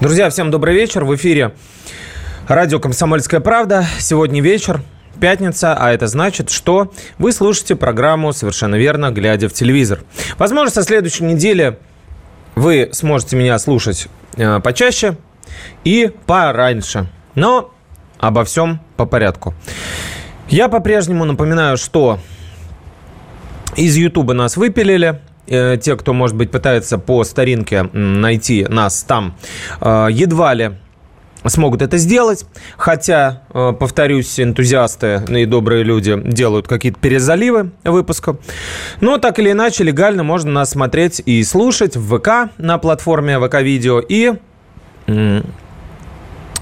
Друзья, всем добрый вечер. В эфире радио «Комсомольская правда». Сегодня вечер, пятница, а это значит, что вы слушаете программу «Совершенно верно, глядя в телевизор». Возможно, со следующей недели вы сможете меня слушать э, почаще и пораньше. Но обо всем по порядку. Я по-прежнему напоминаю, что из Ютуба нас выпилили. Э, те, кто, может быть, пытается по старинке найти нас там, э, едва ли смогут это сделать. Хотя, э, повторюсь, энтузиасты и добрые люди делают какие-то перезаливы выпуска. Но так или иначе, легально можно нас смотреть и слушать в ВК на платформе ВК-видео и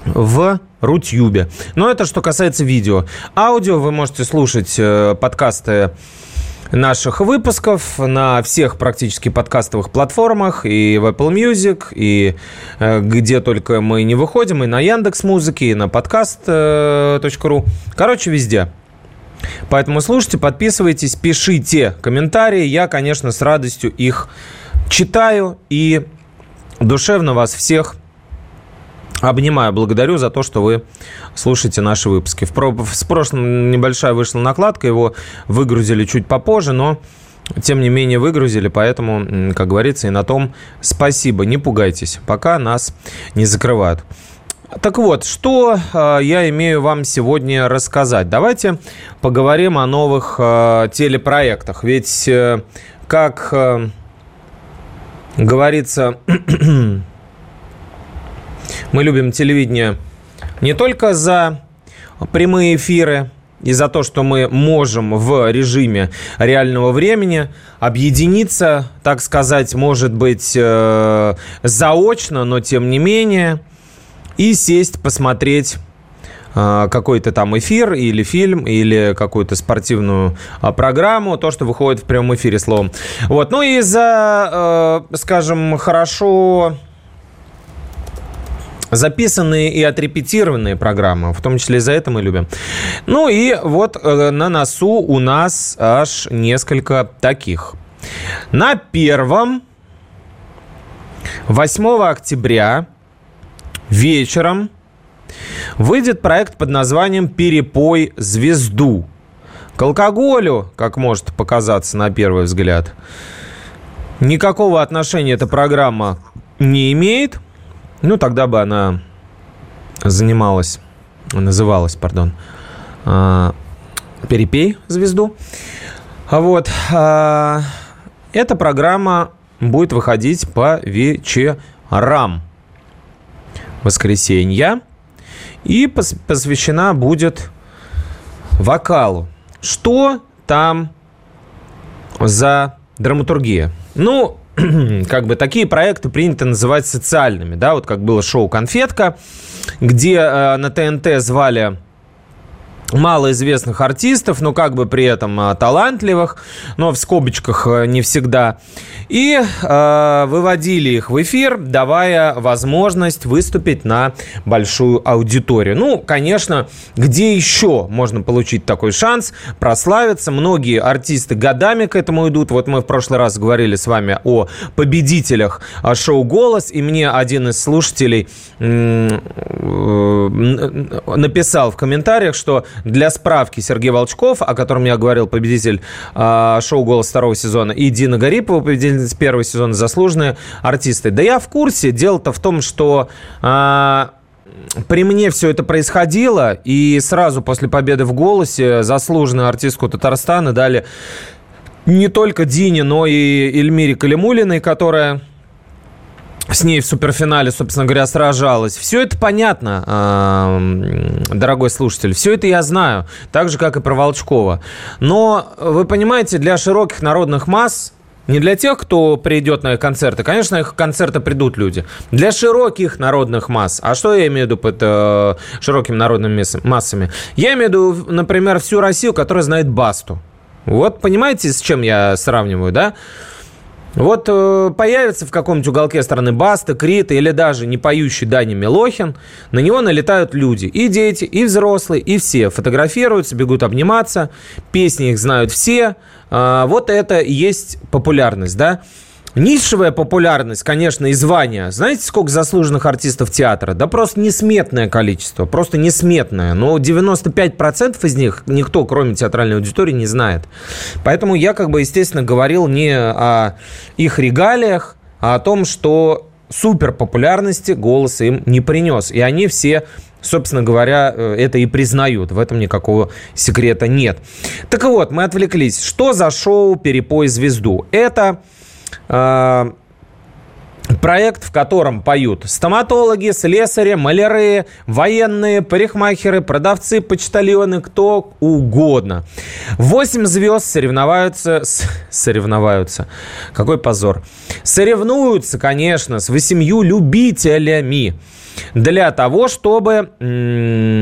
в Рутюбе. Но это что касается видео. Аудио вы можете слушать подкасты наших выпусков на всех практически подкастовых платформах, и в Apple Music, и э, где только мы не выходим, и на Яндекс Музыке, и на подкаст.ру. Короче, везде. Поэтому слушайте, подписывайтесь, пишите комментарии. Я, конечно, с радостью их читаю и душевно вас всех Обнимаю, благодарю за то, что вы слушаете наши выпуски. В, про... в прошлом небольшая вышла накладка, его выгрузили чуть попозже, но тем не менее выгрузили, поэтому, как говорится, и на том спасибо. Не пугайтесь, пока нас не закрывают. Так вот, что э, я имею вам сегодня рассказать? Давайте поговорим о новых э, телепроектах. Ведь, э, как э, говорится, Мы любим телевидение не только за прямые эфиры и за то, что мы можем в режиме реального времени объединиться, так сказать, может быть, э, заочно, но тем не менее, и сесть, посмотреть э, какой-то там эфир или фильм, или какую-то спортивную а, программу, то, что выходит в прямом эфире словом. Вот. Ну и за, э, скажем, хорошо записанные и отрепетированные программы, в том числе за это мы любим. Ну и вот э, на носу у нас аж несколько таких. На первом 8 октября вечером выйдет проект под названием «Перепой звезду». К алкоголю, как может показаться на первый взгляд, никакого отношения эта программа не имеет – ну, тогда бы она занималась, называлась, пардон, а, «Перепей звезду». А вот. А, эта программа будет выходить по вечерам воскресенья и посвящена будет вокалу. Что там за драматургия? Ну, как бы такие проекты принято называть социальными, да, вот как было шоу «Конфетка», где э, на ТНТ звали малоизвестных артистов, но как бы при этом а, талантливых, но в скобочках а, не всегда. И э, выводили их в эфир, давая возможность выступить на большую аудиторию. Ну, конечно, где еще можно получить такой шанс прославиться? Многие артисты годами к этому идут. Вот мы в прошлый раз говорили с вами о победителях шоу «Голос», и мне один из слушателей э, написал в комментариях, что для справки Сергей Волчков, о котором я говорил, победитель э, шоу «Голос» второго сезона, и Дина Гарипова, победительница первого сезона, заслуженные артисты. Да я в курсе. Дело-то в том, что... Э, при мне все это происходило, и сразу после победы в «Голосе» заслуженную артистку Татарстана дали не только Дине, но и Эльмире Калимулиной, которая с ней в суперфинале, собственно говоря, сражалась. Все это понятно, дорогой слушатель. Все это я знаю, так же, как и про Волчкова. Но, вы понимаете, для широких народных масс Не для тех, кто придет на их концерты. Конечно, на их концерты придут люди. Для широких народных масс. А что я имею в виду под э, широкими народными массами? Я имею в виду, например, всю Россию, которая знает Басту. Вот понимаете, с чем я сравниваю, да? Вот э, появится в каком-нибудь уголке страны Баста, Крита или даже не поющий Дани Милохин, на него налетают люди. И дети, и взрослые, и все. Фотографируются, бегут обниматься, песни их знают все. Э, вот это и есть популярность, да? Низшая популярность, конечно, и звания. Знаете, сколько заслуженных артистов театра? Да просто несметное количество, просто несметное. Но 95% из них никто, кроме театральной аудитории, не знает. Поэтому я, как бы, естественно, говорил не о их регалиях, а о том, что супер популярности голос им не принес. И они все собственно говоря, э, это и признают. В этом никакого секрета нет. Так вот, мы отвлеклись. Что за шоу «Перепой звезду»? Это проект, в котором поют стоматологи, слесари, маляры, военные, парикмахеры, продавцы, почтальоны, кто угодно. Восемь звезд соревноваются... С, соревноваются. Какой позор. Соревнуются, конечно, с восемью любителями для того, чтобы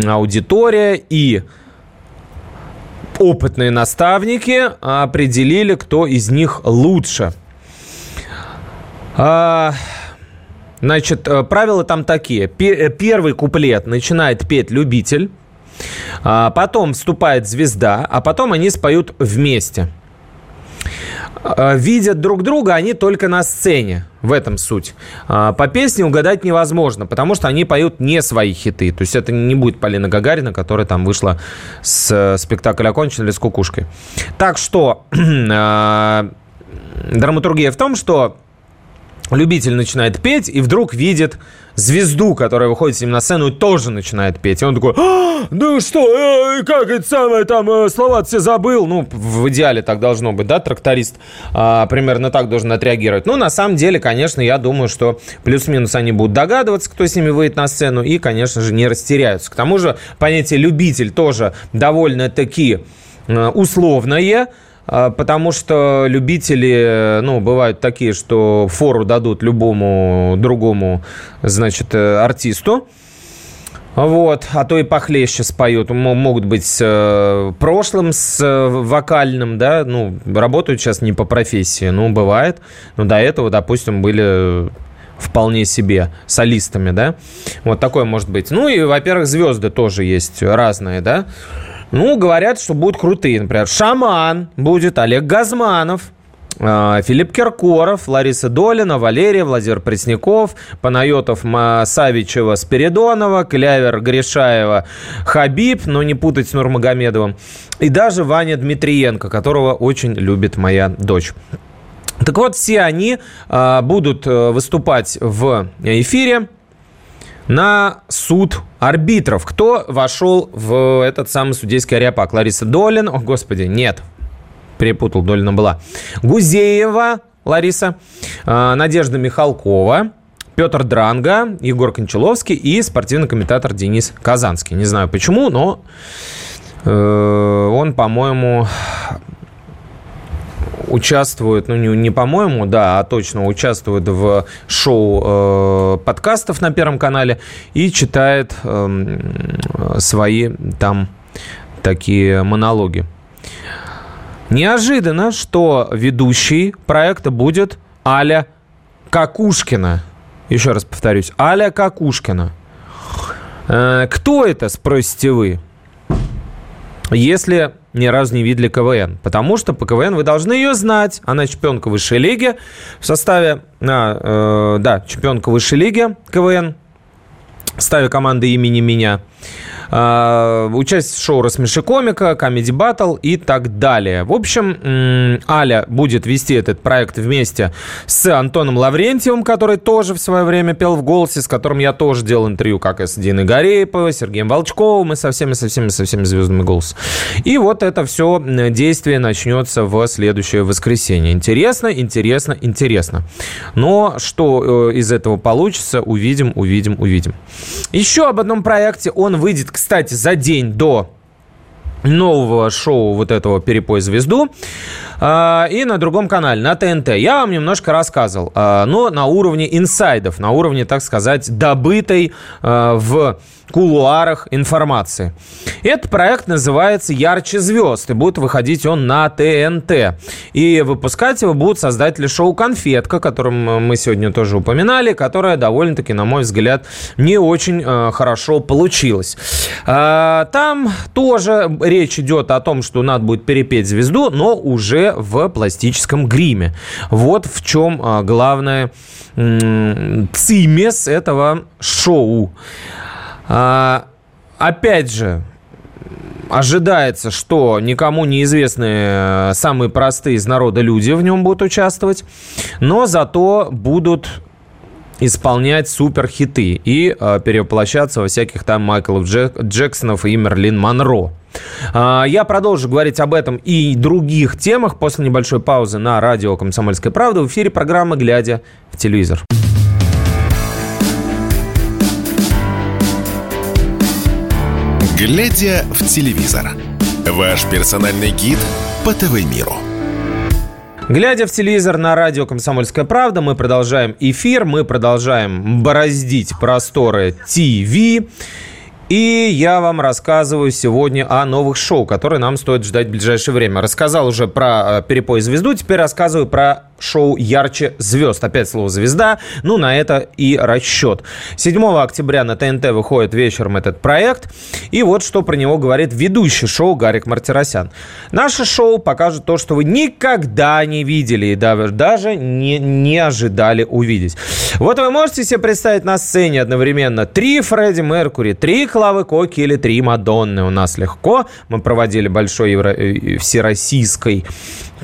аудитория и опытные наставники определили, кто из них лучше – а, значит, э, правила там такие. Э, первый куплет начинает петь любитель, а потом вступает звезда, а потом они споют вместе. А, видят друг друга они только на сцене. В этом суть. А, по песне угадать невозможно, потому что они поют не свои хиты. То есть это не будет Полина Гагарина, которая там вышла с э, спектакля «Окончен» или с кукушкой. Так что драматургия в том, что любитель начинает петь и вдруг видит звезду, которая выходит с ним на сцену и тоже начинает петь. И он такой, а, да что, э, как это самое там, э, слова все забыл. Ну, в идеале так должно быть, да, тракторист а, примерно так должен отреагировать. Ну, на самом деле, конечно, я думаю, что плюс-минус они будут догадываться, кто с ними выйдет на сцену и, конечно же, не растеряются. К тому же понятие «любитель» тоже довольно-таки э, условное, потому что любители, ну, бывают такие, что фору дадут любому другому, значит, э, артисту. Вот, а то и похлеще споют. Могут быть с э, прошлым, с э, вокальным, да, ну, работают сейчас не по профессии, ну, бывает. Но до этого, допустим, были вполне себе солистами, да. Вот такое может быть. Ну и, во-первых, звезды тоже есть разные, да. Ну, говорят, что будут крутые. Например, Шаман будет, Олег Газманов, а, Филипп Киркоров, Лариса Долина, Валерия, Владимир Пресняков, Панайотов, Савичева, Спиридонова, Клявер, Гришаева, Хабиб, но не путать с Нурмагомедовым, и даже Ваня Дмитриенко, которого очень любит моя дочь. Так вот, все они э, будут э, выступать в эфире на суд арбитров. Кто вошел в этот самый судейский ареопак? Лариса Долин? О, господи, нет. Перепутал, Долина была. Гузеева Лариса, а, Надежда Михалкова, Петр Дранга, Егор Кончаловский и спортивный комментатор Денис Казанский. Не знаю почему, но э, он, по-моему, участвует, ну не, не по-моему, да, а точно участвует в шоу э, подкастов на Первом канале и читает э, свои там такие монологи. Неожиданно, что ведущий проекта будет Аля Какушкина. Еще раз повторюсь, Аля Какушкина. Э, кто это, спросите вы? Если ни разу не видели КВН. Потому что по КВН вы должны ее знать. Она чемпионка высшей лиги в составе... А, э, да, чемпионка высшей лиги КВН в составе команды имени меня. А, участие в шоу «Рассмеши комика», «Comedy Battle» и так далее. В общем, Аля будет вести этот проект вместе с Антоном Лаврентьевым, который тоже в свое время пел в «Голосе», с которым я тоже делал интервью, как и с Диной Гареевой, Сергеем Волчковым и со всеми, со всеми, со всеми звездами «Голоса». И вот это все действие начнется в следующее воскресенье. Интересно, интересно, интересно. Но что э, из этого получится, увидим, увидим, увидим. Еще об одном проекте. Он выйдет, кстати, за день до нового шоу вот этого «Перепой звезду». А, и на другом канале, на ТНТ. Я вам немножко рассказывал, а, но на уровне инсайдов, на уровне, так сказать, добытой а, в кулуарах информации. Этот проект называется «Ярче звезд», и будет выходить он на ТНТ. И выпускать его будут создатели шоу «Конфетка», которым мы сегодня тоже упоминали, которое довольно-таки, на мой взгляд, не очень э, хорошо получилось. Э, там тоже речь идет о том, что надо будет перепеть звезду, но уже в пластическом гриме. Вот в чем э, главное цимес этого шоу. А, опять же, ожидается, что никому неизвестные э, самые простые из народа люди в нем будут участвовать, но зато будут исполнять супер хиты и э, перевоплощаться во всяких там Майклов Джек, Джексонов и Мерлин Монро. Э, я продолжу говорить об этом и других темах после небольшой паузы на радио «Комсомольская правда» в эфире программы «Глядя в телевизор». Глядя в телевизор. Ваш персональный гид по ТВ-миру. Глядя в телевизор на радио «Комсомольская правда», мы продолжаем эфир, мы продолжаем бороздить просторы ТВ. И я вам рассказываю сегодня о новых шоу, которые нам стоит ждать в ближайшее время. Рассказал уже про э, «Перепой звезду», теперь рассказываю про шоу «Ярче звезд». Опять слово «звезда». Ну, на это и расчет. 7 октября на ТНТ выходит вечером этот проект. И вот что про него говорит ведущий шоу Гарик Мартиросян. Наше шоу покажет то, что вы никогда не видели и даже не, не ожидали увидеть. Вот вы можете себе представить на сцене одновременно три Фредди Меркури, три Клавы Коки или три Мадонны. У нас легко. Мы проводили большой евро... Э, всероссийской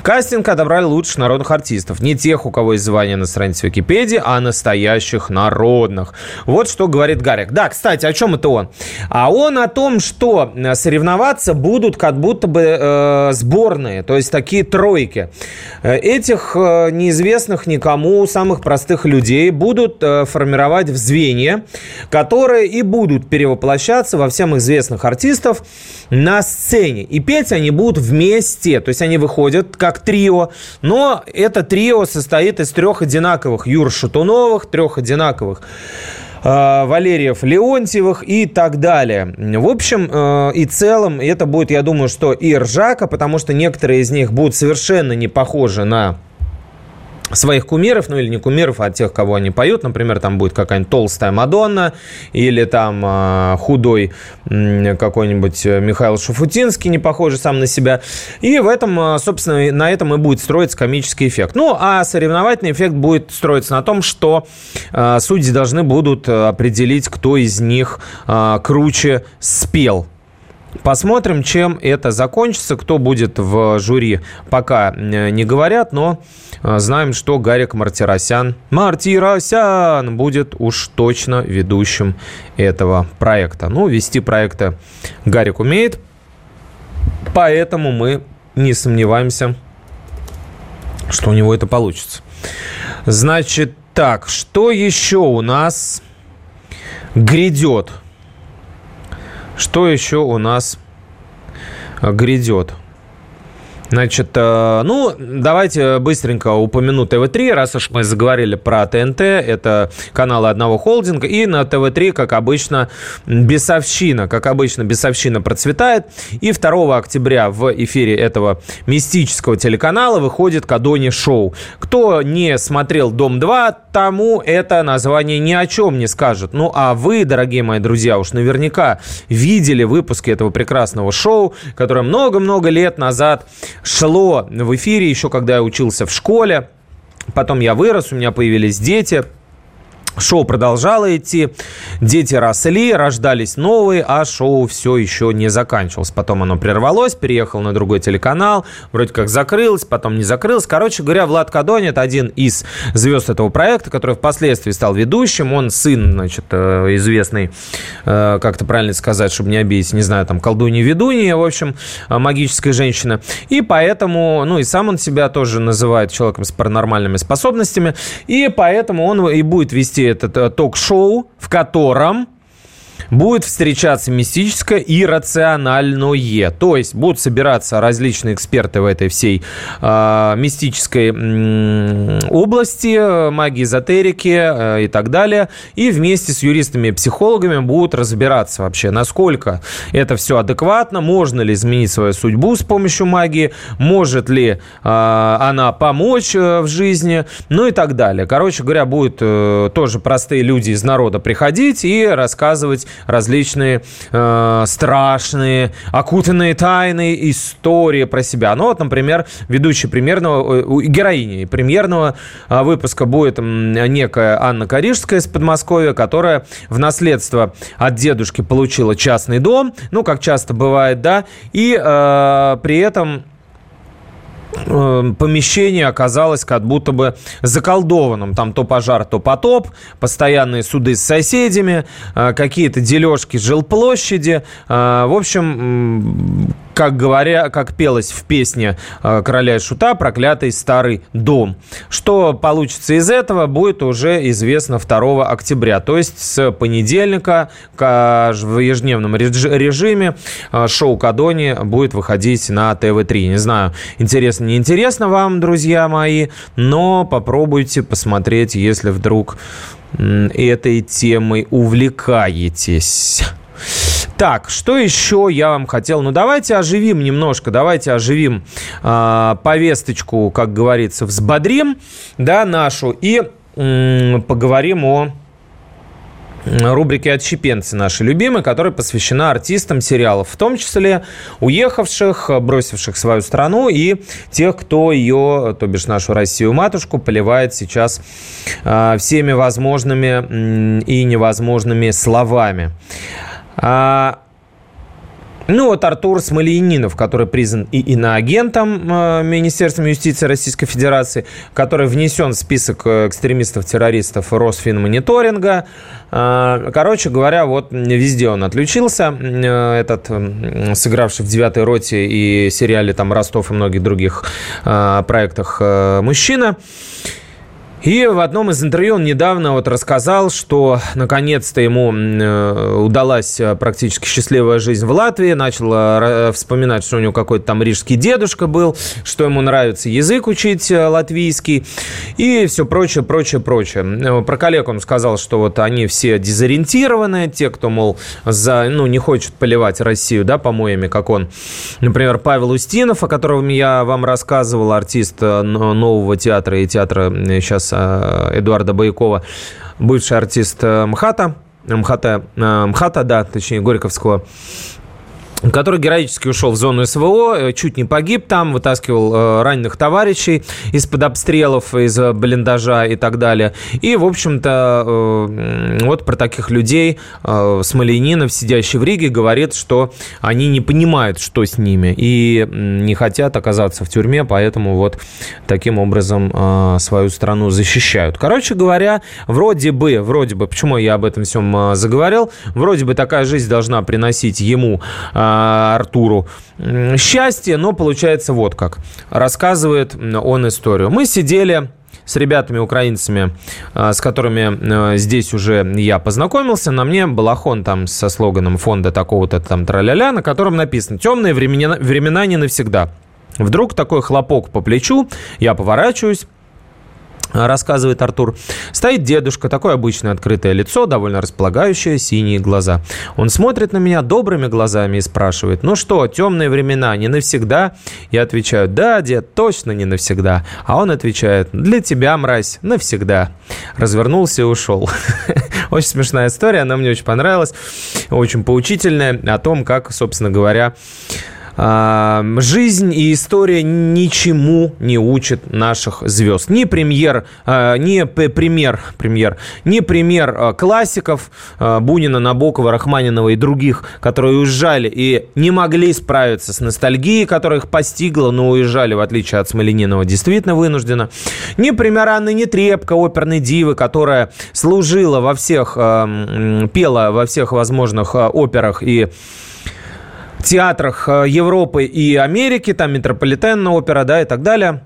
Кастинг отобрали лучших народных артистов. Не тех, у кого есть звание на странице Википедии, а настоящих народных. Вот что говорит Гарик. Да, кстати, о чем это он? А он о том, что э, соревноваться будут как будто бы э, сборные, то есть такие тройки. Э, этих э, неизвестных никому, самых простых людей будут э, формировать в звенья, которые и будут перевоплощаться во всем известных артистов на сцене. И петь они будут вместе, то есть они выходят как трио, но это трио состоит из трех одинаковых Юр Шатуновых, трех одинаковых э, Валериев Леонтьевых и так далее. В общем э, и целом это будет, я думаю, что и ржака, потому что некоторые из них будут совершенно не похожи на своих кумиров, ну или не кумиров, а тех, кого они поют. Например, там будет какая-нибудь толстая Мадонна или там э, худой э, какой-нибудь Михаил Шуфутинский, не похожий сам на себя. И в этом, э, собственно, на этом и будет строиться комический эффект. Ну, а соревновательный эффект будет строиться на том, что э, судьи должны будут определить, кто из них э, круче спел. Посмотрим, чем это закончится. Кто будет в жюри, пока э, не говорят, но э, знаем, что Гарик Мартиросян, Мартиросян будет уж точно ведущим этого проекта. Ну, вести проекта Гарик умеет, поэтому мы не сомневаемся, что у него это получится. Значит, так, что еще у нас грядет? Что еще у нас грядет? Значит, э, ну, давайте быстренько упомяну ТВ-3, раз уж мы заговорили про ТНТ, это каналы одного холдинга, и на ТВ-3, как обычно, бесовщина, как обычно, бесовщина процветает, и 2 октября в эфире этого мистического телеканала выходит Кадони Шоу. Кто не смотрел «Дом-2», тому это название ни о чем не скажет. Ну, а вы, дорогие мои друзья, уж наверняка видели выпуски этого прекрасного шоу, которое много-много лет назад шло в эфире еще когда я учился в школе. Потом я вырос, у меня появились дети – Шоу продолжало идти, дети росли, рождались новые, а шоу все еще не заканчивалось. Потом оно прервалось, переехал на другой телеканал, вроде как закрылось, потом не закрылось. Короче говоря, Влад Кадони – это один из звезд этого проекта, который впоследствии стал ведущим. Он сын, значит, э, известный, э, как-то правильно сказать, чтобы не обидеть, не знаю, там, колдунья-ведунья, в общем, э, магическая женщина. И поэтому, ну и сам он себя тоже называет человеком с паранормальными способностями, и поэтому он и будет вести это ток-шоу, в котором будет встречаться мистическое и рациональное. То есть будут собираться различные эксперты в этой всей э, мистической э, области, магии, эзотерики э, и так далее. И вместе с юристами и психологами будут разбираться вообще, насколько это все адекватно, можно ли изменить свою судьбу с помощью магии, может ли э, она помочь э, в жизни, ну и так далее. Короче говоря, будут э, тоже простые люди из народа приходить и рассказывать различные э, страшные, окутанные тайны истории про себя. Ну вот, например, ведущий примерного, э, героини премьерного э, выпуска будет некая Анна Карижская из Подмосковья, которая в наследство от дедушки получила частный дом, ну, как часто бывает, да, и э, при этом помещение оказалось как будто бы заколдованным. Там то пожар, то потоп, постоянные суды с соседями, э, какие-то дележки жилплощади. Э, в общем, как говоря, как пелось в песне короля и шута «Проклятый старый дом». Что получится из этого, будет уже известно 2 октября. То есть с понедельника в ежедневном режиме шоу «Кадони» будет выходить на ТВ-3. Не знаю, интересно, не интересно вам, друзья мои, но попробуйте посмотреть, если вдруг этой темой увлекаетесь. Так, что еще я вам хотел? Ну, давайте оживим немножко, давайте оживим э, повесточку, как говорится, взбодрим, да, нашу, и э, поговорим о рубрики «Отщепенцы» наши любимые, которая посвящена артистам сериалов, в том числе уехавших, бросивших свою страну и тех, кто ее, то бишь нашу Россию-матушку, поливает сейчас э, всеми возможными и невозможными словами. А, ну вот Артур Смольянинов, который признан и иноагентом э, Министерством юстиции Российской Федерации, который внесен в список э, экстремистов-террористов Росфинмониторинга. Э, короче говоря, вот везде он отличился, этот сыгравший в «Девятой роте» и сериале там «Ростов» и многих других проектах мужчина. И в одном из интервью он недавно вот рассказал, что наконец-то ему э, удалась э, практически счастливая жизнь в Латвии. Начал э, вспоминать, что у него какой-то там рижский дедушка был, что ему нравится язык учить латвийский и все прочее, прочее, прочее. Про коллег он сказал, что вот они все дезориентированы, те, кто, мол, за, ну, не хочет поливать Россию, да, помоями, как он. Например, Павел Устинов, о котором я вам рассказывал, артист нового театра и театра сейчас Э, Эдуарда Боякова, бывший артист э, МХАТа, МХАТа, э, МХАТа, да, точнее, Горьковского который героически ушел в зону СВО, э, чуть не погиб там, вытаскивал э, раненых товарищей из-под обстрелов, из блиндажа и так далее. И, в общем-то, э, вот про таких людей э, Смоленинов, сидящий в Риге, говорит, что они не понимают, что с ними, и не хотят оказаться в тюрьме, поэтому вот таким образом э, свою страну защищают. Короче говоря, вроде бы, вроде бы, почему я об этом всем э, заговорил, вроде бы такая жизнь должна приносить ему э, Артуру счастье, но получается вот как. Рассказывает он историю. Мы сидели с ребятами-украинцами, а, с которыми здесь уже я познакомился. На мне балахон там со слоганом фонда такого-то там траля-ля, на котором написано «Темные времена, времена не навсегда». Вдруг такой хлопок по плечу, я поворачиваюсь, рассказывает Артур. Стоит дедушка, такое обычное открытое лицо, довольно располагающее, синие глаза. Он смотрит на меня добрыми глазами и спрашивает, ну что, темные времена, не навсегда? Я отвечаю, да, дед, точно не навсегда. А он отвечает, для тебя, мразь, навсегда. Развернулся и ушел. Очень смешная история, она мне очень понравилась, очень поучительная о том, как, собственно говоря, жизнь и история ничему не учат наших звезд. Ни премьер, а, ни премьер, премьер, ни пример а, классиков а, Бунина, Набокова, Рахманинова и других, которые уезжали и не могли справиться с ностальгией, которая их постигла, но уезжали, в отличие от Смоленинова, действительно вынужденно. Ни пример Анны Нетребко, оперной дивы, которая служила во всех, пела во всех возможных операх и театрах э, Европы и Америки, там Метрополитенная опера, да, и так далее.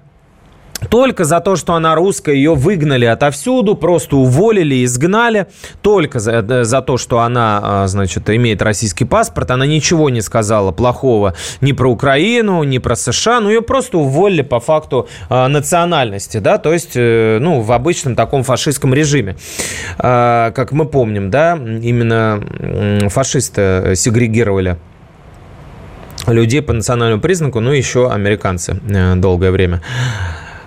только за то, что она русская, ее выгнали отовсюду, просто уволили, изгнали. Только за, э, за то, что она, а, значит, имеет российский паспорт, она ничего не сказала плохого ни про Украину, ни про США, но ее просто уволили по факту а, национальности, да, то есть, э, ну, в обычном таком фашистском режиме. А, как мы помним, да, именно фашисты сегрегировали людей по национальному признаку, ну, еще американцы э, долгое время.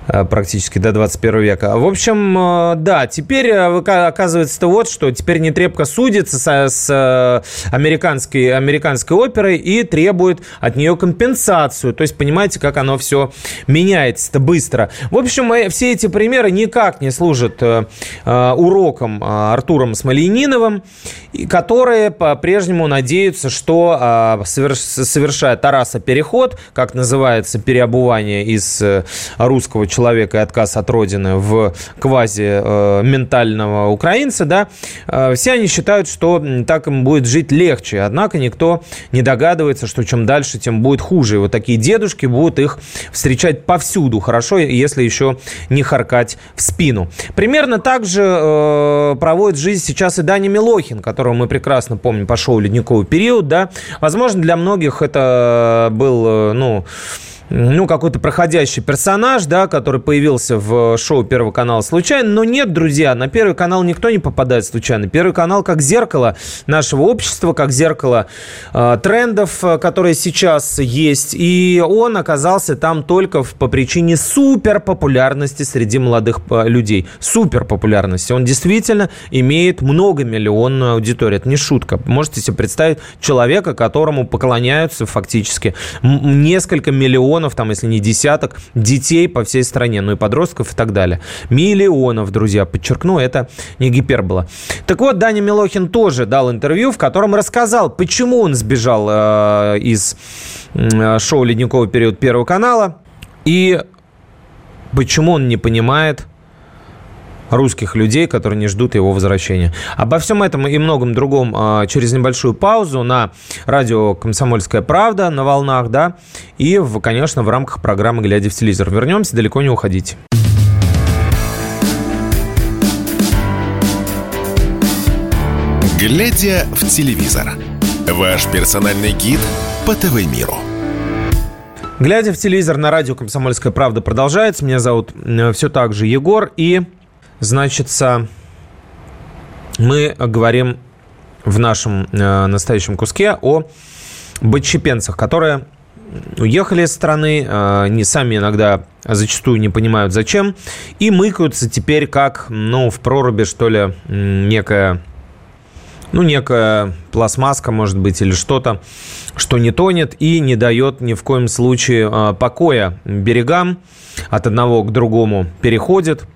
Э, практически до 21 века. В общем, э, да, теперь э, оказывается вот, что теперь не трепка судится с, с американской, американской оперой и требует от нее компенсацию. То есть, понимаете, как оно все меняется-то быстро. В общем, все эти примеры никак не служат уроком Артуром Смолениновым, которые по-прежнему надеются, что совершая Тараса переход, как называется переобувание из русского человека и отказ от родины в квази э, украинца, да, э, все они считают, что так им будет жить легче. Однако никто не догадывается, что чем дальше, тем будет хуже. И вот такие дедушки будут их встречать повсюду. Хорошо, если еще не харкать в спину. Примерно так же э, проводит жизнь сейчас и Даня Милохин, которого мы прекрасно помним по шоу «Ледниковый период». Да? Возможно, для многих это был, ну, ну, какой-то проходящий персонаж, да, который появился в шоу Первого канала случайно. Но нет, друзья, на Первый канал никто не попадает случайно. Первый канал как зеркало нашего общества, как зеркало э, трендов, э, которые сейчас есть. И он оказался там только в, по причине супер популярности среди молодых э, людей. Супер популярности. Он действительно имеет многомиллионную аудиторию. Это не шутка. Можете себе представить человека, которому поклоняются фактически несколько миллионов миллионов, там, если не десяток, детей по всей стране, ну и подростков и так далее. Миллионов, друзья, подчеркну, это не гипербола. Так вот, Даня Милохин тоже дал интервью, в котором рассказал, почему он сбежал э, из э, шоу «Ледниковый период» Первого канала и почему он не понимает, русских людей, которые не ждут его возвращения. Обо всем этом и многом другом а, через небольшую паузу на радио «Комсомольская правда» на волнах, да, и, в, конечно, в рамках программы «Глядя в телевизор». Вернемся, далеко не уходите. «Глядя в телевизор» – ваш персональный гид по ТВ-миру. Глядя в телевизор на радио «Комсомольская правда» продолжается. Меня зовут э, все так же Егор. И Значит, мы говорим в нашем э, настоящем куске о бочепенцах, которые уехали из страны, э, не сами иногда зачастую не понимают зачем, и мыкаются теперь как, ну, в проруби, что ли, некая, ну, некая пластмаска, может быть, или что-то, что не тонет и не дает ни в коем случае э, покоя берегам, от одного к другому переходит –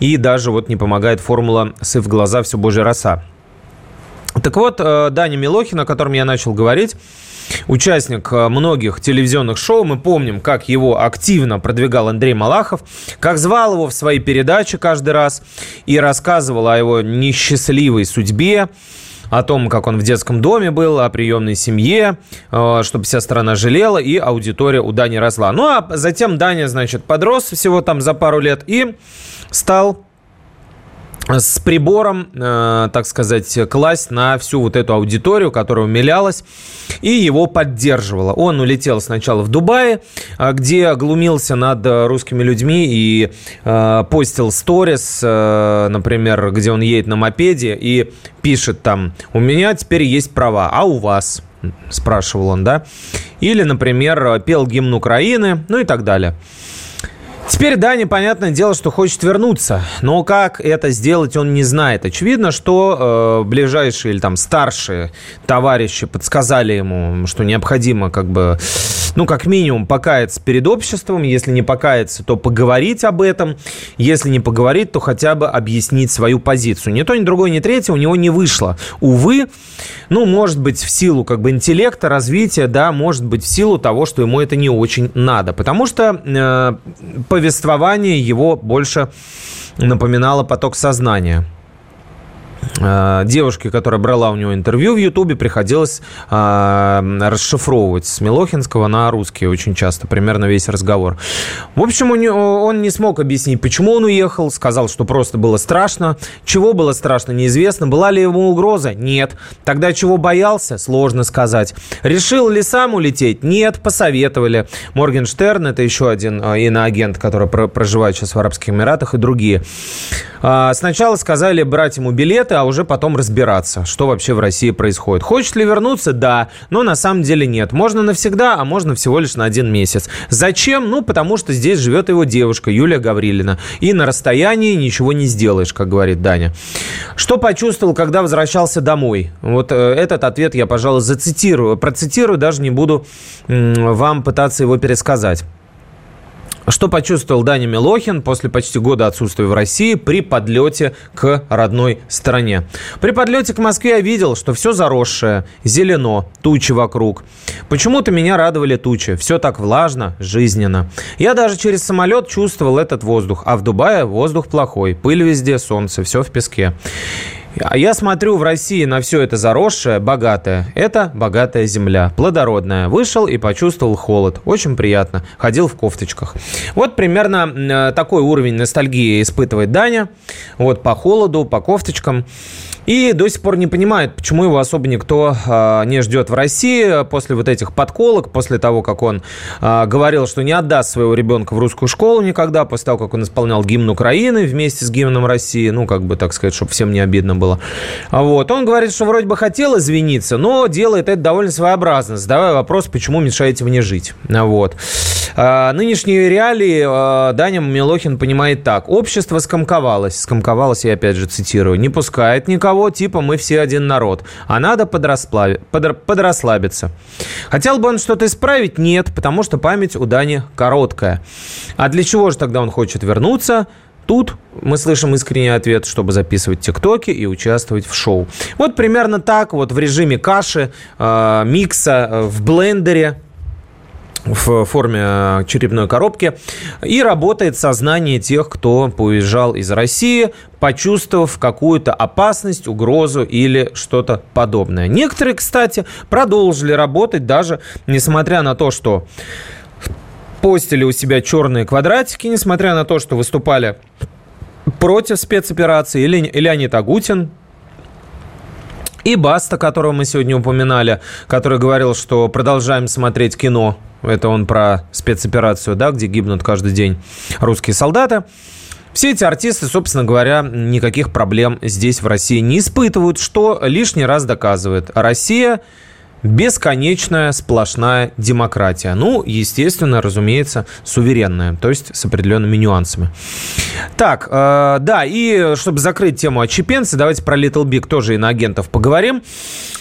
и даже вот не помогает формула «сыв глаза, все божья роса». Так вот, э, Даня Милохин, о котором я начал говорить, участник э, многих телевизионных шоу. Мы помним, как его активно продвигал Андрей Малахов, как звал его в свои передачи каждый раз и рассказывал о его несчастливой судьбе, о том, как он в детском доме был, о приемной семье, э, чтобы вся страна жалела, и аудитория у Дани росла. Ну, а затем Даня, значит, подрос всего там за пару лет и стал с прибором, э, так сказать, класть на всю вот эту аудиторию, которая умилялась, и его поддерживала. Он улетел сначала в Дубае, э, где глумился над русскими людьми и э, постил сторис, э, например, где он едет на мопеде и пишет там, у меня теперь есть права, а у вас? Спрашивал он, да? Или, например, пел гимн Украины, ну и так далее. Теперь Даня, понятное дело, что хочет вернуться. Но как это сделать, он не знает. Очевидно, что э, ближайшие или там старшие товарищи подсказали ему, что необходимо как бы, ну, как минимум, покаяться перед обществом. Если не покаяться, то поговорить об этом. Если не поговорить, то хотя бы объяснить свою позицию. Ни то, ни другое, ни третье у него не вышло. Увы, ну, может быть, в силу как бы интеллекта, развития, да, может быть, в силу того, что ему это не очень надо. Потому что э, повествование его больше напоминало поток сознания. Э, девушке, которая брала у него интервью в Ютубе, приходилось э, расшифровывать с Милохинского на русский очень часто, примерно весь разговор. В общем, он не смог объяснить, почему он уехал, сказал, что просто было страшно. Чего было страшно, неизвестно. Была ли ему угроза? Нет. Тогда чего боялся? Сложно сказать. Решил ли сам улететь? Нет, посоветовали. Моргенштерн, это еще один э, иноагент, который проживает сейчас в Арабских Эмиратах, и другие. Сначала сказали брать ему билеты, а уже потом разбираться, что вообще в России происходит. Хочет ли вернуться? Да, но на самом деле нет. Можно навсегда, а можно всего лишь на один месяц. Зачем? Ну, потому что здесь живет его девушка Юлия Гаврилина. И на расстоянии ничего не сделаешь, как говорит Даня. Что почувствовал, когда возвращался домой? Вот э, этот ответ я, пожалуй, зацитирую. Процитирую, даже не буду вам пытаться его пересказать. Что почувствовал Даня Милохин после почти года отсутствия в России при подлете к родной стране? При подлете к Москве я видел, что все заросшее, зелено, тучи вокруг. Почему-то меня радовали тучи. Все так влажно, жизненно. Я даже через самолет чувствовал этот воздух. А в Дубае воздух плохой. Пыль везде, солнце, все в песке. А я смотрю в России на все это заросшее, богатое. Это богатая земля, плодородная. Вышел и почувствовал холод. Очень приятно. Ходил в кофточках. Вот примерно э, такой уровень ностальгии испытывает Даня. Вот по холоду, по кофточкам. И до сих пор не понимает, почему его особо никто э, не ждет в России после вот этих подколок, после того, как он э, говорил, что не отдаст своего ребенка в русскую школу никогда, после того, как он исполнял гимн Украины вместе с гимном России, ну, как бы, так сказать, чтобы всем не обидно было. Вот. Он говорит, что вроде бы хотел извиниться, но делает это довольно своеобразно, задавая вопрос, почему мешаете мне жить. Вот. А, нынешние реалии а, Даня Милохин понимает так. Общество скомковалось. Скомковалось, я опять же цитирую. Не пускает никого, типа мы все один народ. А надо подрасплави... подр... подрасслабиться. Хотел бы он что-то исправить? Нет, потому что память у Дани короткая. А для чего же тогда он хочет вернуться? Тут мы слышим искренний ответ, чтобы записывать тиктоки и участвовать в шоу. Вот примерно так, вот в режиме каши, э, микса, э, в блендере в форме черепной коробки. И работает сознание тех, кто уезжал из России, почувствовав какую-то опасность, угрозу или что-то подобное. Некоторые, кстати, продолжили работать даже несмотря на то, что постили у себя черные квадратики, несмотря на то, что выступали против спецоперации, или, или Леонид Агутин, и Баста, которого мы сегодня упоминали, который говорил, что продолжаем смотреть кино. Это он про спецоперацию, да, где гибнут каждый день русские солдаты. Все эти артисты, собственно говоря, никаких проблем здесь, в России, не испытывают, что лишний раз доказывает. Россия бесконечная сплошная демократия. Ну, естественно, разумеется, суверенная, то есть с определенными нюансами. Так, э, да, и чтобы закрыть тему отчепенцы, давайте про Little Big тоже и на агентов поговорим.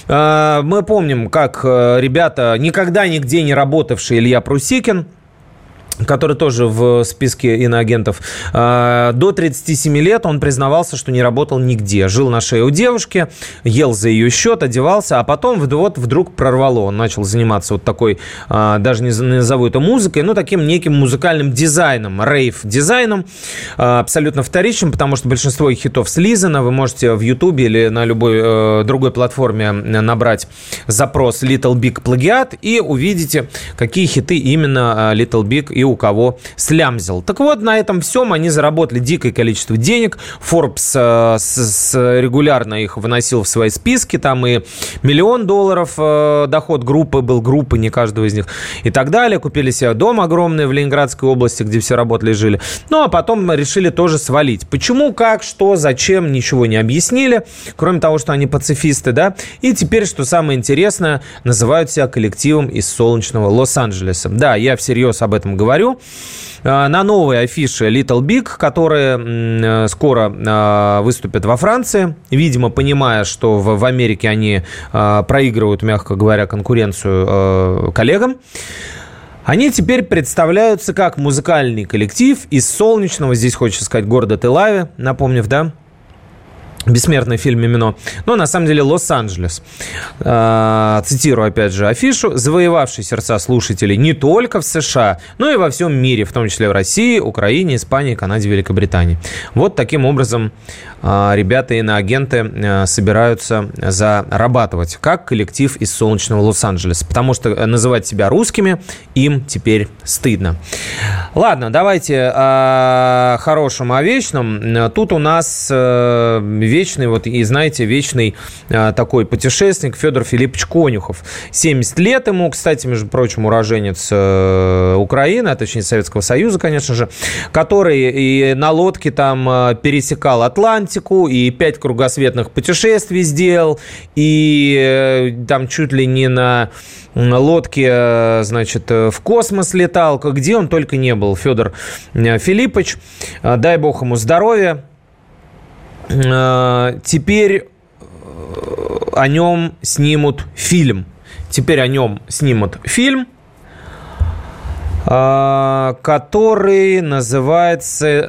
Э, мы помним, как э, ребята, никогда нигде не работавшие Илья Прусикин, который тоже в списке иноагентов, а, до 37 лет он признавался, что не работал нигде. Жил на шее у девушки, ел за ее счет, одевался, а потом вот вдруг прорвало. Он начал заниматься вот такой, а, даже не назову это музыкой, но таким неким музыкальным дизайном, рейв-дизайном, а, абсолютно вторичным, потому что большинство их хитов слизано. Вы можете в YouTube или на любой э, другой платформе набрать запрос Little Big плагиат и увидите, какие хиты именно Little Big и у кого слямзил. Так вот, на этом всем они заработали дикое количество денег. Forbes э, с, с, регулярно их выносил в свои списки. Там и миллион долларов э, доход группы был, группы, не каждого из них, и так далее. Купили себе дом огромный в Ленинградской области, где все работали и жили. Ну, а потом решили тоже свалить. Почему, как, что, зачем, ничего не объяснили. Кроме того, что они пацифисты, да. И теперь, что самое интересное, называют себя коллективом из солнечного Лос-Анджелеса. Да, я всерьез об этом говорю говорю. А, на новой афише Little Big, которые э, скоро а, выступят во Франции, видимо, понимая, что в Америке они проигрывают, мягко говоря, конкуренцию э, коллегам. Они теперь представляются как музыкальный коллектив из солнечного, здесь хочется сказать, города Телаве, напомнив, да, Бессмертный фильм «Мимино». Но на самом деле Лос-Анджелес. А, цитирую опять же афишу. Завоевавший сердца слушателей не только в США, но и во всем мире, в том числе в России, Украине, Испании, Канаде, Великобритании. Вот таким образом а, ребята и на агенты а, собираются зарабатывать, как коллектив из солнечного Лос-Анджелеса. Потому что называть себя русскими им теперь стыдно. Ладно, давайте о хорошем, о вечном. Тут у нас э, вечный, вот, и знаете, вечный а, такой путешественник Федор Филиппович Конюхов. 70 лет ему, кстати, между прочим, уроженец э, Украины, а точнее Советского Союза, конечно же, который и на лодке там э, пересекал Атлантику, и пять кругосветных путешествий сделал, и э, там чуть ли не на лодке, э, значит, э, в космос летал, где он только не был, Федор э, Филиппович. Дай бог ему здоровья. Э, теперь э, о нем снимут фильм. Теперь о нем снимут фильм, э, который называется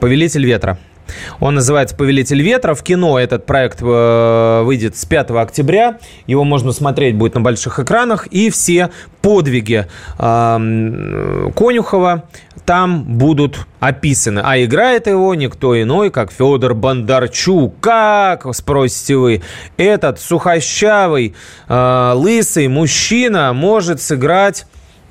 «Повелитель ветра». Он называется «Повелитель ветра». В кино этот проект выйдет с 5 октября. Его можно смотреть будет на больших экранах. И все подвиги Конюхова там будут описаны. А играет его никто иной, как Федор Бондарчук. Как, спросите вы, этот сухощавый, э, лысый мужчина может сыграть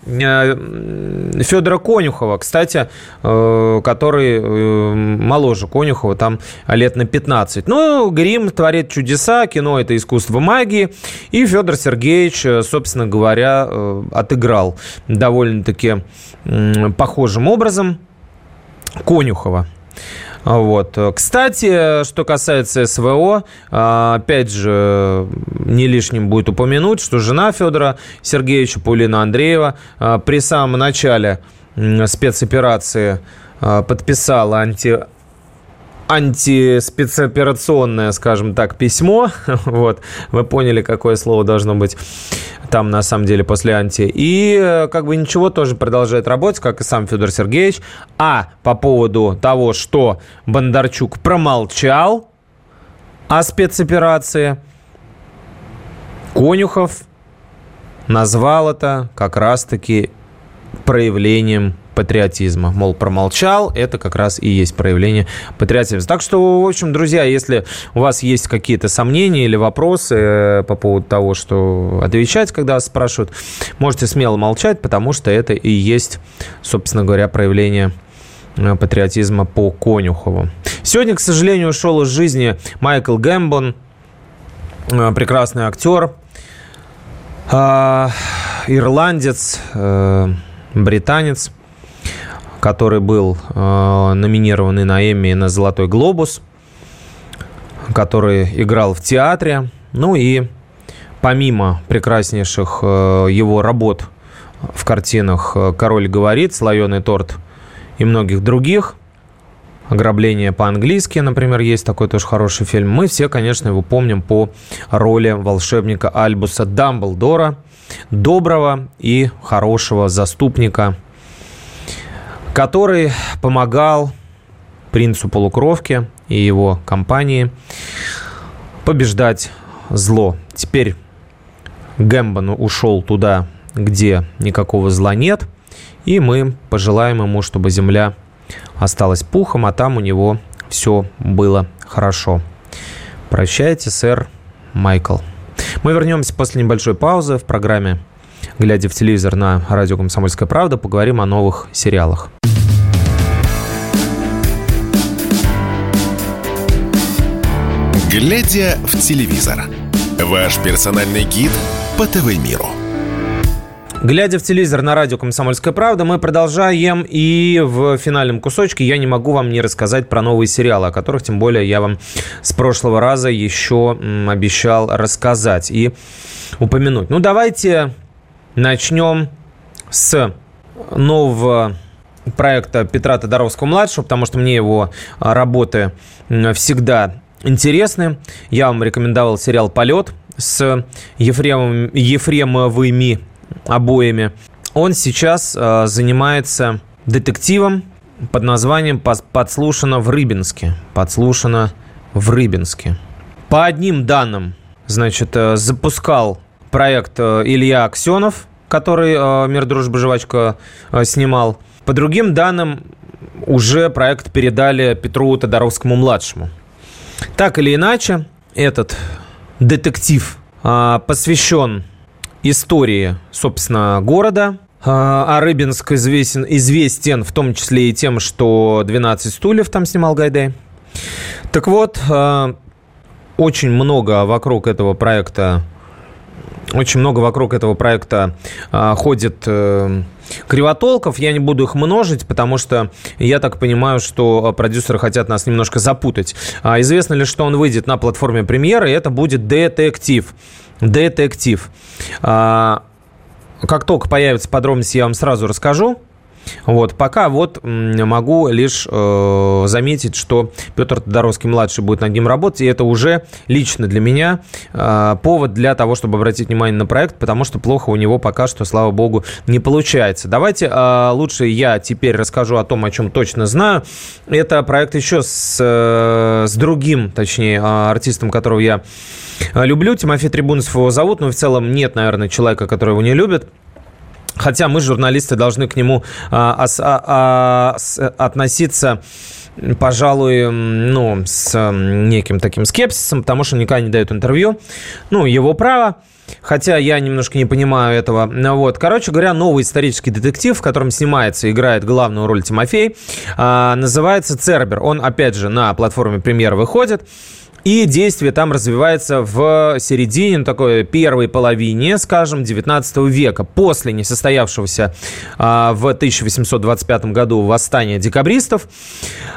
Федора Конюхова, кстати, э, который э, моложе Конюхова, там лет на 15. Ну, грим творит чудеса, кино – это искусство магии, и Федор Сергеевич, собственно говоря, отыграл довольно-таки похожим образом Конюхова. Вот. Кстати, что касается СВО, опять же, не лишним будет упомянуть, что жена Федора Сергеевича Паулина Андреева при самом начале спецоперации подписала анти антиспецоперационное, скажем так, письмо. Вот. Вы поняли, какое слово должно быть там, на самом деле, после анти. И э, как бы ничего, тоже продолжает работать, как и сам Федор Сергеевич. А по поводу того, что Бондарчук промолчал о спецоперации, Конюхов назвал это как раз-таки проявлением патриотизма. Мол, промолчал, это как раз и есть проявление патриотизма. Так что, в общем, друзья, если у вас есть какие-то сомнения или вопросы э, по поводу того, что отвечать, когда вас спрашивают, можете смело молчать, потому что это и есть, собственно говоря, проявление э, патриотизма по Конюхову. Сегодня, к сожалению, ушел из жизни Майкл Гэмбон, э, прекрасный актер, ирландец, британец – который был э, номинирован и на Эмми, и на Золотой глобус, который играл в театре. Ну и помимо прекраснейших э, его работ в картинах э, «Король говорит», «Слоеный торт» и многих других, «Ограбление по-английски», например, есть такой тоже хороший фильм. Мы все, конечно, его помним по роли волшебника Альбуса Дамблдора, доброго и хорошего заступника который помогал принцу полукровки и его компании побеждать зло. Теперь Гэмбон ушел туда, где никакого зла нет, и мы пожелаем ему, чтобы земля осталась пухом, а там у него все было хорошо. Прощайте, сэр Майкл. Мы вернемся после небольшой паузы в программе «Глядя в телевизор» на радио «Комсомольская правда» поговорим о новых сериалах. Глядя в телевизор. Ваш персональный гид по ТВ-миру. Глядя в телевизор на радио «Комсомольская правда», мы продолжаем. И в финальном кусочке я не могу вам не рассказать про новые сериалы, о которых, тем более, я вам с прошлого раза еще обещал рассказать и упомянуть. Ну, давайте начнем с нового проекта Петра Тодоровского-младшего, потому что мне его работы всегда интересны. Я вам рекомендовал сериал «Полет» с Ефремом, Ефремовыми обоями. Он сейчас э, занимается детективом под названием «Подслушано в Рыбинске». Подслушано в Рыбинске. По одним данным, значит, э, запускал проект э, Илья Аксенов, который э, «Мир, дружба, жвачка» снимал. По другим данным, уже проект передали Петру Тодоровскому-младшему. Так или иначе, этот детектив посвящен истории, собственно, города, а Рыбинск известен, известен в том числе и тем, что 12 стульев там снимал Гайдай. Так вот, очень много вокруг этого проекта очень много вокруг этого проекта а, ходит э, кривотолков. Я не буду их множить, потому что я так понимаю, что продюсеры хотят нас немножко запутать. А, известно ли, что он выйдет на платформе премьеры, и это будет детектив. Детектив. А, как только появятся подробности, я вам сразу расскажу. Вот, пока вот могу лишь э, заметить, что Петр Тодоровский-младший будет над ним работать, и это уже лично для меня э, повод для того, чтобы обратить внимание на проект, потому что плохо у него пока что, слава богу, не получается. Давайте э, лучше я теперь расскажу о том, о чем точно знаю. Это проект еще с, э, с другим, точнее, э, артистом, которого я люблю. Тимофей Трибунцев его зовут, но в целом нет, наверное, человека, который его не любит. Хотя мы, журналисты, должны к нему а, а, а, с, относиться пожалуй, ну, с неким таким скепсисом, потому что никогда не дает интервью. Ну, его право. Хотя я немножко не понимаю этого. Вот. Короче говоря, новый исторический детектив, в котором снимается, играет главную роль Тимофей, а, называется «Цербер». Он, опять же, на платформе премьер выходит. И действие там развивается в середине, ну, такой первой половине, скажем, 19 века, после несостоявшегося а, в 1825 году восстания декабристов.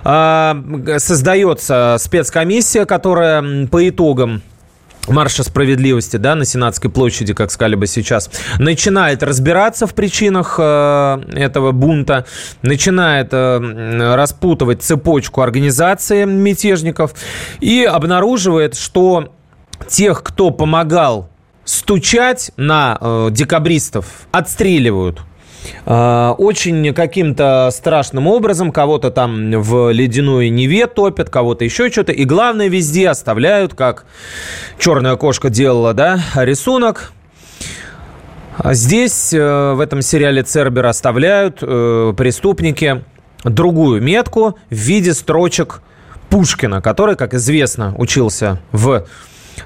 А, создается спецкомиссия, которая по итогам марша справедливости, да, на Сенатской площади, как сказали бы сейчас, начинает разбираться в причинах э, этого бунта, начинает э, распутывать цепочку организации мятежников и обнаруживает, что тех, кто помогал стучать на э, декабристов, отстреливают. А, очень каким-то страшным образом кого-то там в ледяную Неве топят, кого-то еще что-то. И главное, везде оставляют, как черная кошка делала, да, рисунок. А здесь, э, в этом сериале Цербер оставляют э, преступники другую метку в виде строчек Пушкина, который, как известно, учился в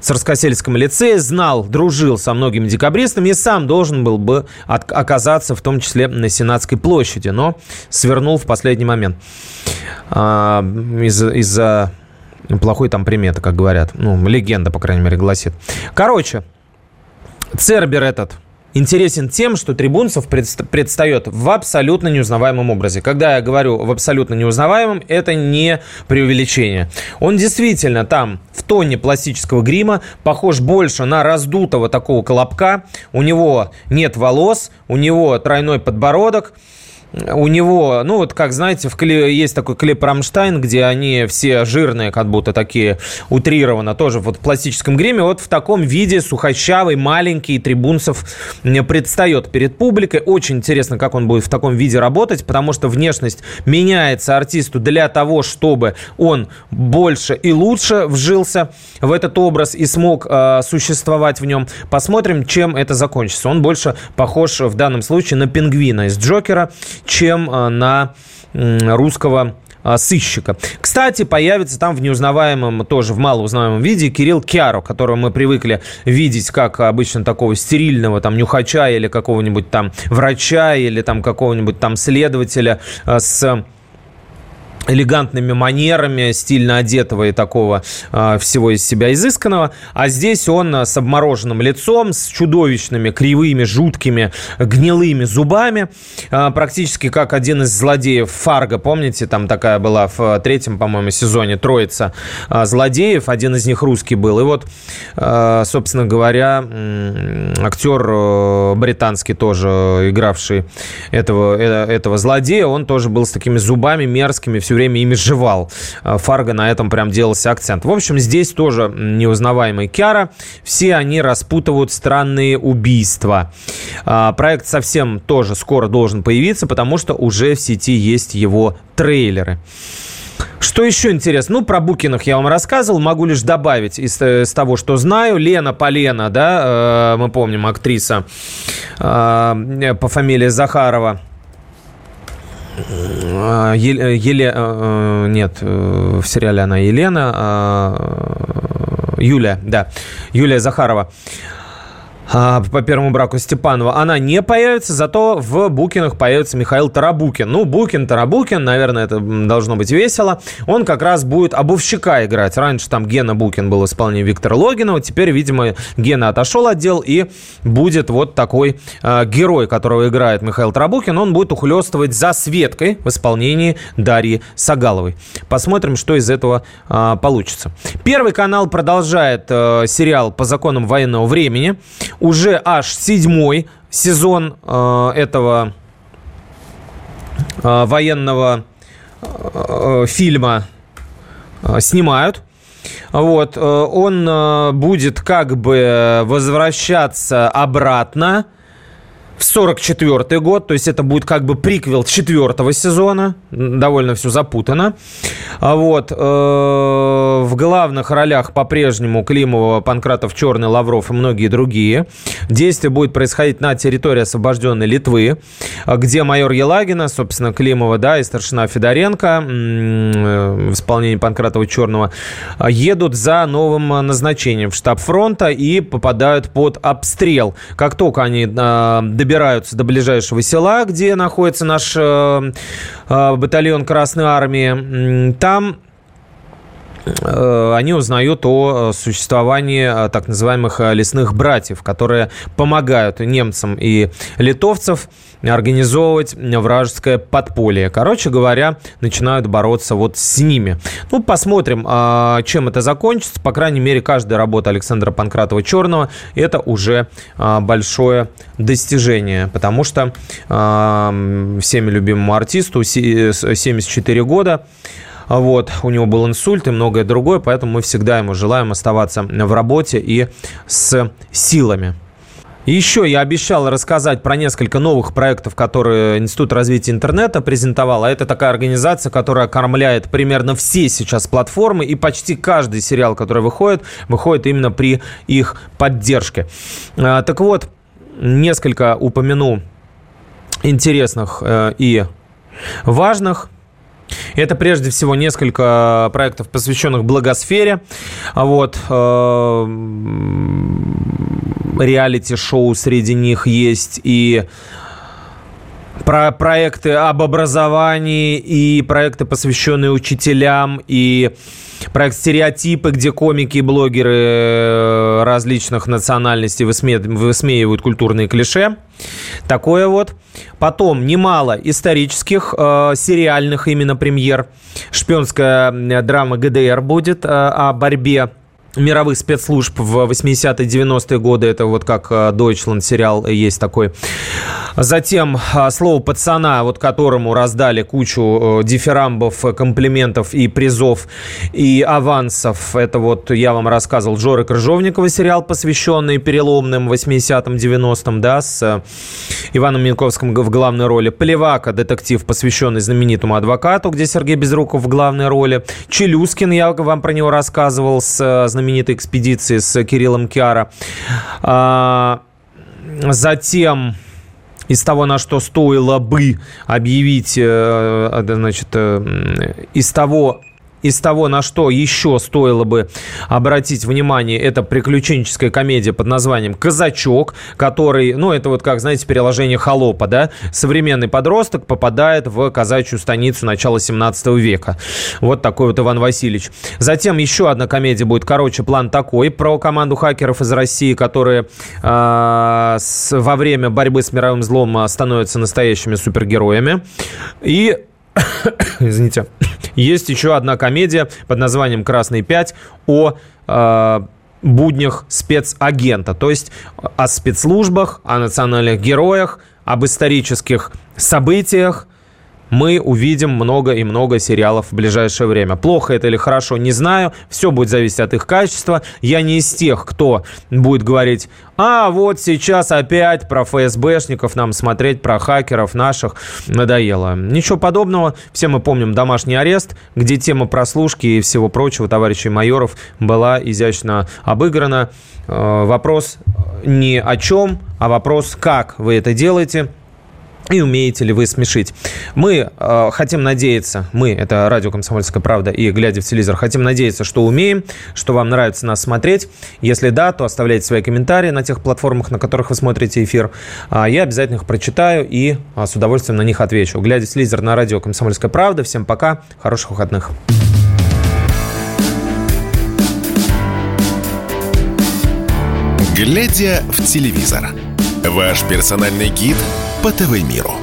Царскосельском лицее, знал, дружил со многими декабристами и сам должен был бы от, оказаться в том числе на Сенатской площади, но свернул в последний момент а, из-за из плохой там приметы, как говорят. Ну, легенда, по крайней мере, гласит. Короче, Цербер этот интересен тем, что Трибунцев предстает в абсолютно неузнаваемом образе. Когда я говорю в абсолютно неузнаваемом, это не преувеличение. Он действительно там в тоне пластического грима похож больше на раздутого такого колобка. У него нет волос, у него тройной подбородок – у него, ну вот как знаете, в кле, есть такой клип Рамштайн, где они все жирные, как будто такие утрированно, тоже вот в пластическом гриме, вот в таком виде сухощавый, маленький Трибунцев предстает перед публикой. Очень интересно, как он будет в таком виде работать, потому что внешность меняется артисту для того, чтобы он больше и лучше вжился в этот образ и смог э, существовать в нем. Посмотрим, чем это закончится. Он больше похож в данном случае на пингвина из Джокера чем э, на русского э, сыщика. Кстати, появится там в неузнаваемом, тоже в малоузнаваемом виде Кирилл Киаро, которого мы привыкли видеть как обычно такого стерильного там нюхача или какого-нибудь там врача или там какого-нибудь там следователя э, с элегантными манерами, стильно одетого и такого э, всего из себя изысканного. А здесь он с обмороженным лицом, с чудовищными, кривыми, жуткими, гнилыми зубами. Э, практически как один из злодеев Фарго. Помните, там такая была в третьем, по-моему, сезоне троица э, злодеев. Один из них русский был. И вот, э, собственно говоря, э, актер э, британский тоже, игравший этого, э, этого злодея, он тоже был с такими зубами мерзкими, все все время ими жевал. Фарго на этом прям делался акцент. В общем, здесь тоже неузнаваемый Киара. Все они распутывают странные убийства. Проект совсем тоже скоро должен появиться, потому что уже в сети есть его трейлеры. Что еще интересно? Ну, про Букиных я вам рассказывал. Могу лишь добавить из, э, из того, что знаю. Лена Полена, да, э, мы помним, актриса э, по фамилии Захарова. Э, Еле, Еле, э, нет, в сериале она Елена, э, Юлия, да, Юлия Захарова. А, по первому браку Степанова, она не появится, зато в Букинах появится Михаил Тарабукин. Ну, Букин, Тарабукин, наверное, это должно быть весело. Он как раз будет обувщика играть. Раньше там Гена Букин был в исполнении Виктора Логинова, теперь, видимо, Гена отошел от дел и будет вот такой э, герой, которого играет Михаил Тарабукин. Он будет ухлестывать за Светкой в исполнении Дарьи Сагаловой. Посмотрим, что из этого э, получится. Первый канал продолжает э, сериал по законам военного времени уже аж седьмой сезон э, этого э, военного э, фильма э, снимают. Вот, э, он э, будет как бы возвращаться обратно в 44 год, то есть это будет как бы приквел четвертого сезона, довольно все запутано. А вот, э, в главных ролях по-прежнему Климова, Панкратов, Черный, Лавров и многие другие. Действие будет происходить на территории освобожденной Литвы, где майор Елагина, собственно, Климова, да, и старшина Федоренко э, в исполнении Панкратова, Черного, едут за новым назначением в штаб фронта и попадают под обстрел. Как только они э, добираются до ближайшего села, где находится наш э, э, батальон Красной Армии. Там они узнают о э, существовании э, так называемых лесных братьев, которые помогают немцам и литовцев организовывать вражеское подполье. Короче говоря, начинают бороться вот с ними. Ну, посмотрим, чем это закончится. По крайней мере, каждая работа Александра Панкратова-Черного – это уже большое достижение, потому что всеми любимому артисту 74 года вот, у него был инсульт и многое другое, поэтому мы всегда ему желаем оставаться в работе и с силами. Еще я обещал рассказать про несколько новых проектов, которые Институт развития интернета презентовал. А это такая организация, которая кормляет примерно все сейчас платформы. И почти каждый сериал, который выходит, выходит именно при их поддержке. А, так вот, несколько упомяну интересных э, и важных. Это прежде всего несколько проектов, посвященных благосфере. Вот. Э, реалити-шоу среди них есть и про проекты об образовании и проекты, посвященные учителям, и проект «Стереотипы», где комики и блогеры э, различных национальностей высме... высмеивают культурные клише. Такое вот. Потом немало исторических, э, сериальных именно премьер. Шпионская драма ГДР будет э, о борьбе мировых спецслужб в 80-е, 90-е годы. Это вот как э, Deutschland сериал есть такой. Затем э, слово пацана, вот которому раздали кучу э, дифирамбов, комплиментов и призов, и авансов. Это вот я вам рассказывал Жоры Крыжовникова сериал, посвященный переломным 80-м, 90-м, да, с Иваном Минковским в главной роли. Плевака, детектив, посвященный знаменитому адвокату, где Сергей Безруков в главной роли. Челюскин, я вам про него рассказывал, с знаменитой экспедиции с Кириллом Киара. А, затем из того, на что стоило бы объявить, э, значит, э, из того, из того, на что еще стоило бы обратить внимание, это приключенческая комедия под названием «Казачок», который, ну, это вот как, знаете, переложение «Холопа», да? Современный подросток попадает в казачью станицу начала 17 века. Вот такой вот Иван Васильевич. Затем еще одна комедия будет, короче, план такой, про команду хакеров из России, которые э, с, во время борьбы с мировым злом становятся настоящими супергероями. И извините, есть еще одна комедия под названием «Красный 5» о э, буднях спецагента, то есть о спецслужбах, о национальных героях, об исторических событиях, мы увидим много и много сериалов в ближайшее время. Плохо это или хорошо, не знаю. Все будет зависеть от их качества. Я не из тех, кто будет говорить, а вот сейчас опять про ФСБшников нам смотреть, про хакеров наших надоело. Ничего подобного. Все мы помним домашний арест, где тема прослушки и всего прочего товарищей майоров была изящно обыграна. Э, вопрос не о чем, а вопрос, как вы это делаете – и умеете ли вы смешить. Мы э, хотим надеяться, мы, это радио «Комсомольская правда» и «Глядя в телевизор», хотим надеяться, что умеем, что вам нравится нас смотреть. Если да, то оставляйте свои комментарии на тех платформах, на которых вы смотрите эфир. А я обязательно их прочитаю и а, с удовольствием на них отвечу. «Глядя в телевизор» на радио «Комсомольская правда». Всем пока, хороших выходных. «Глядя в телевизор» – ваш персональный гид – по ТВ-миру.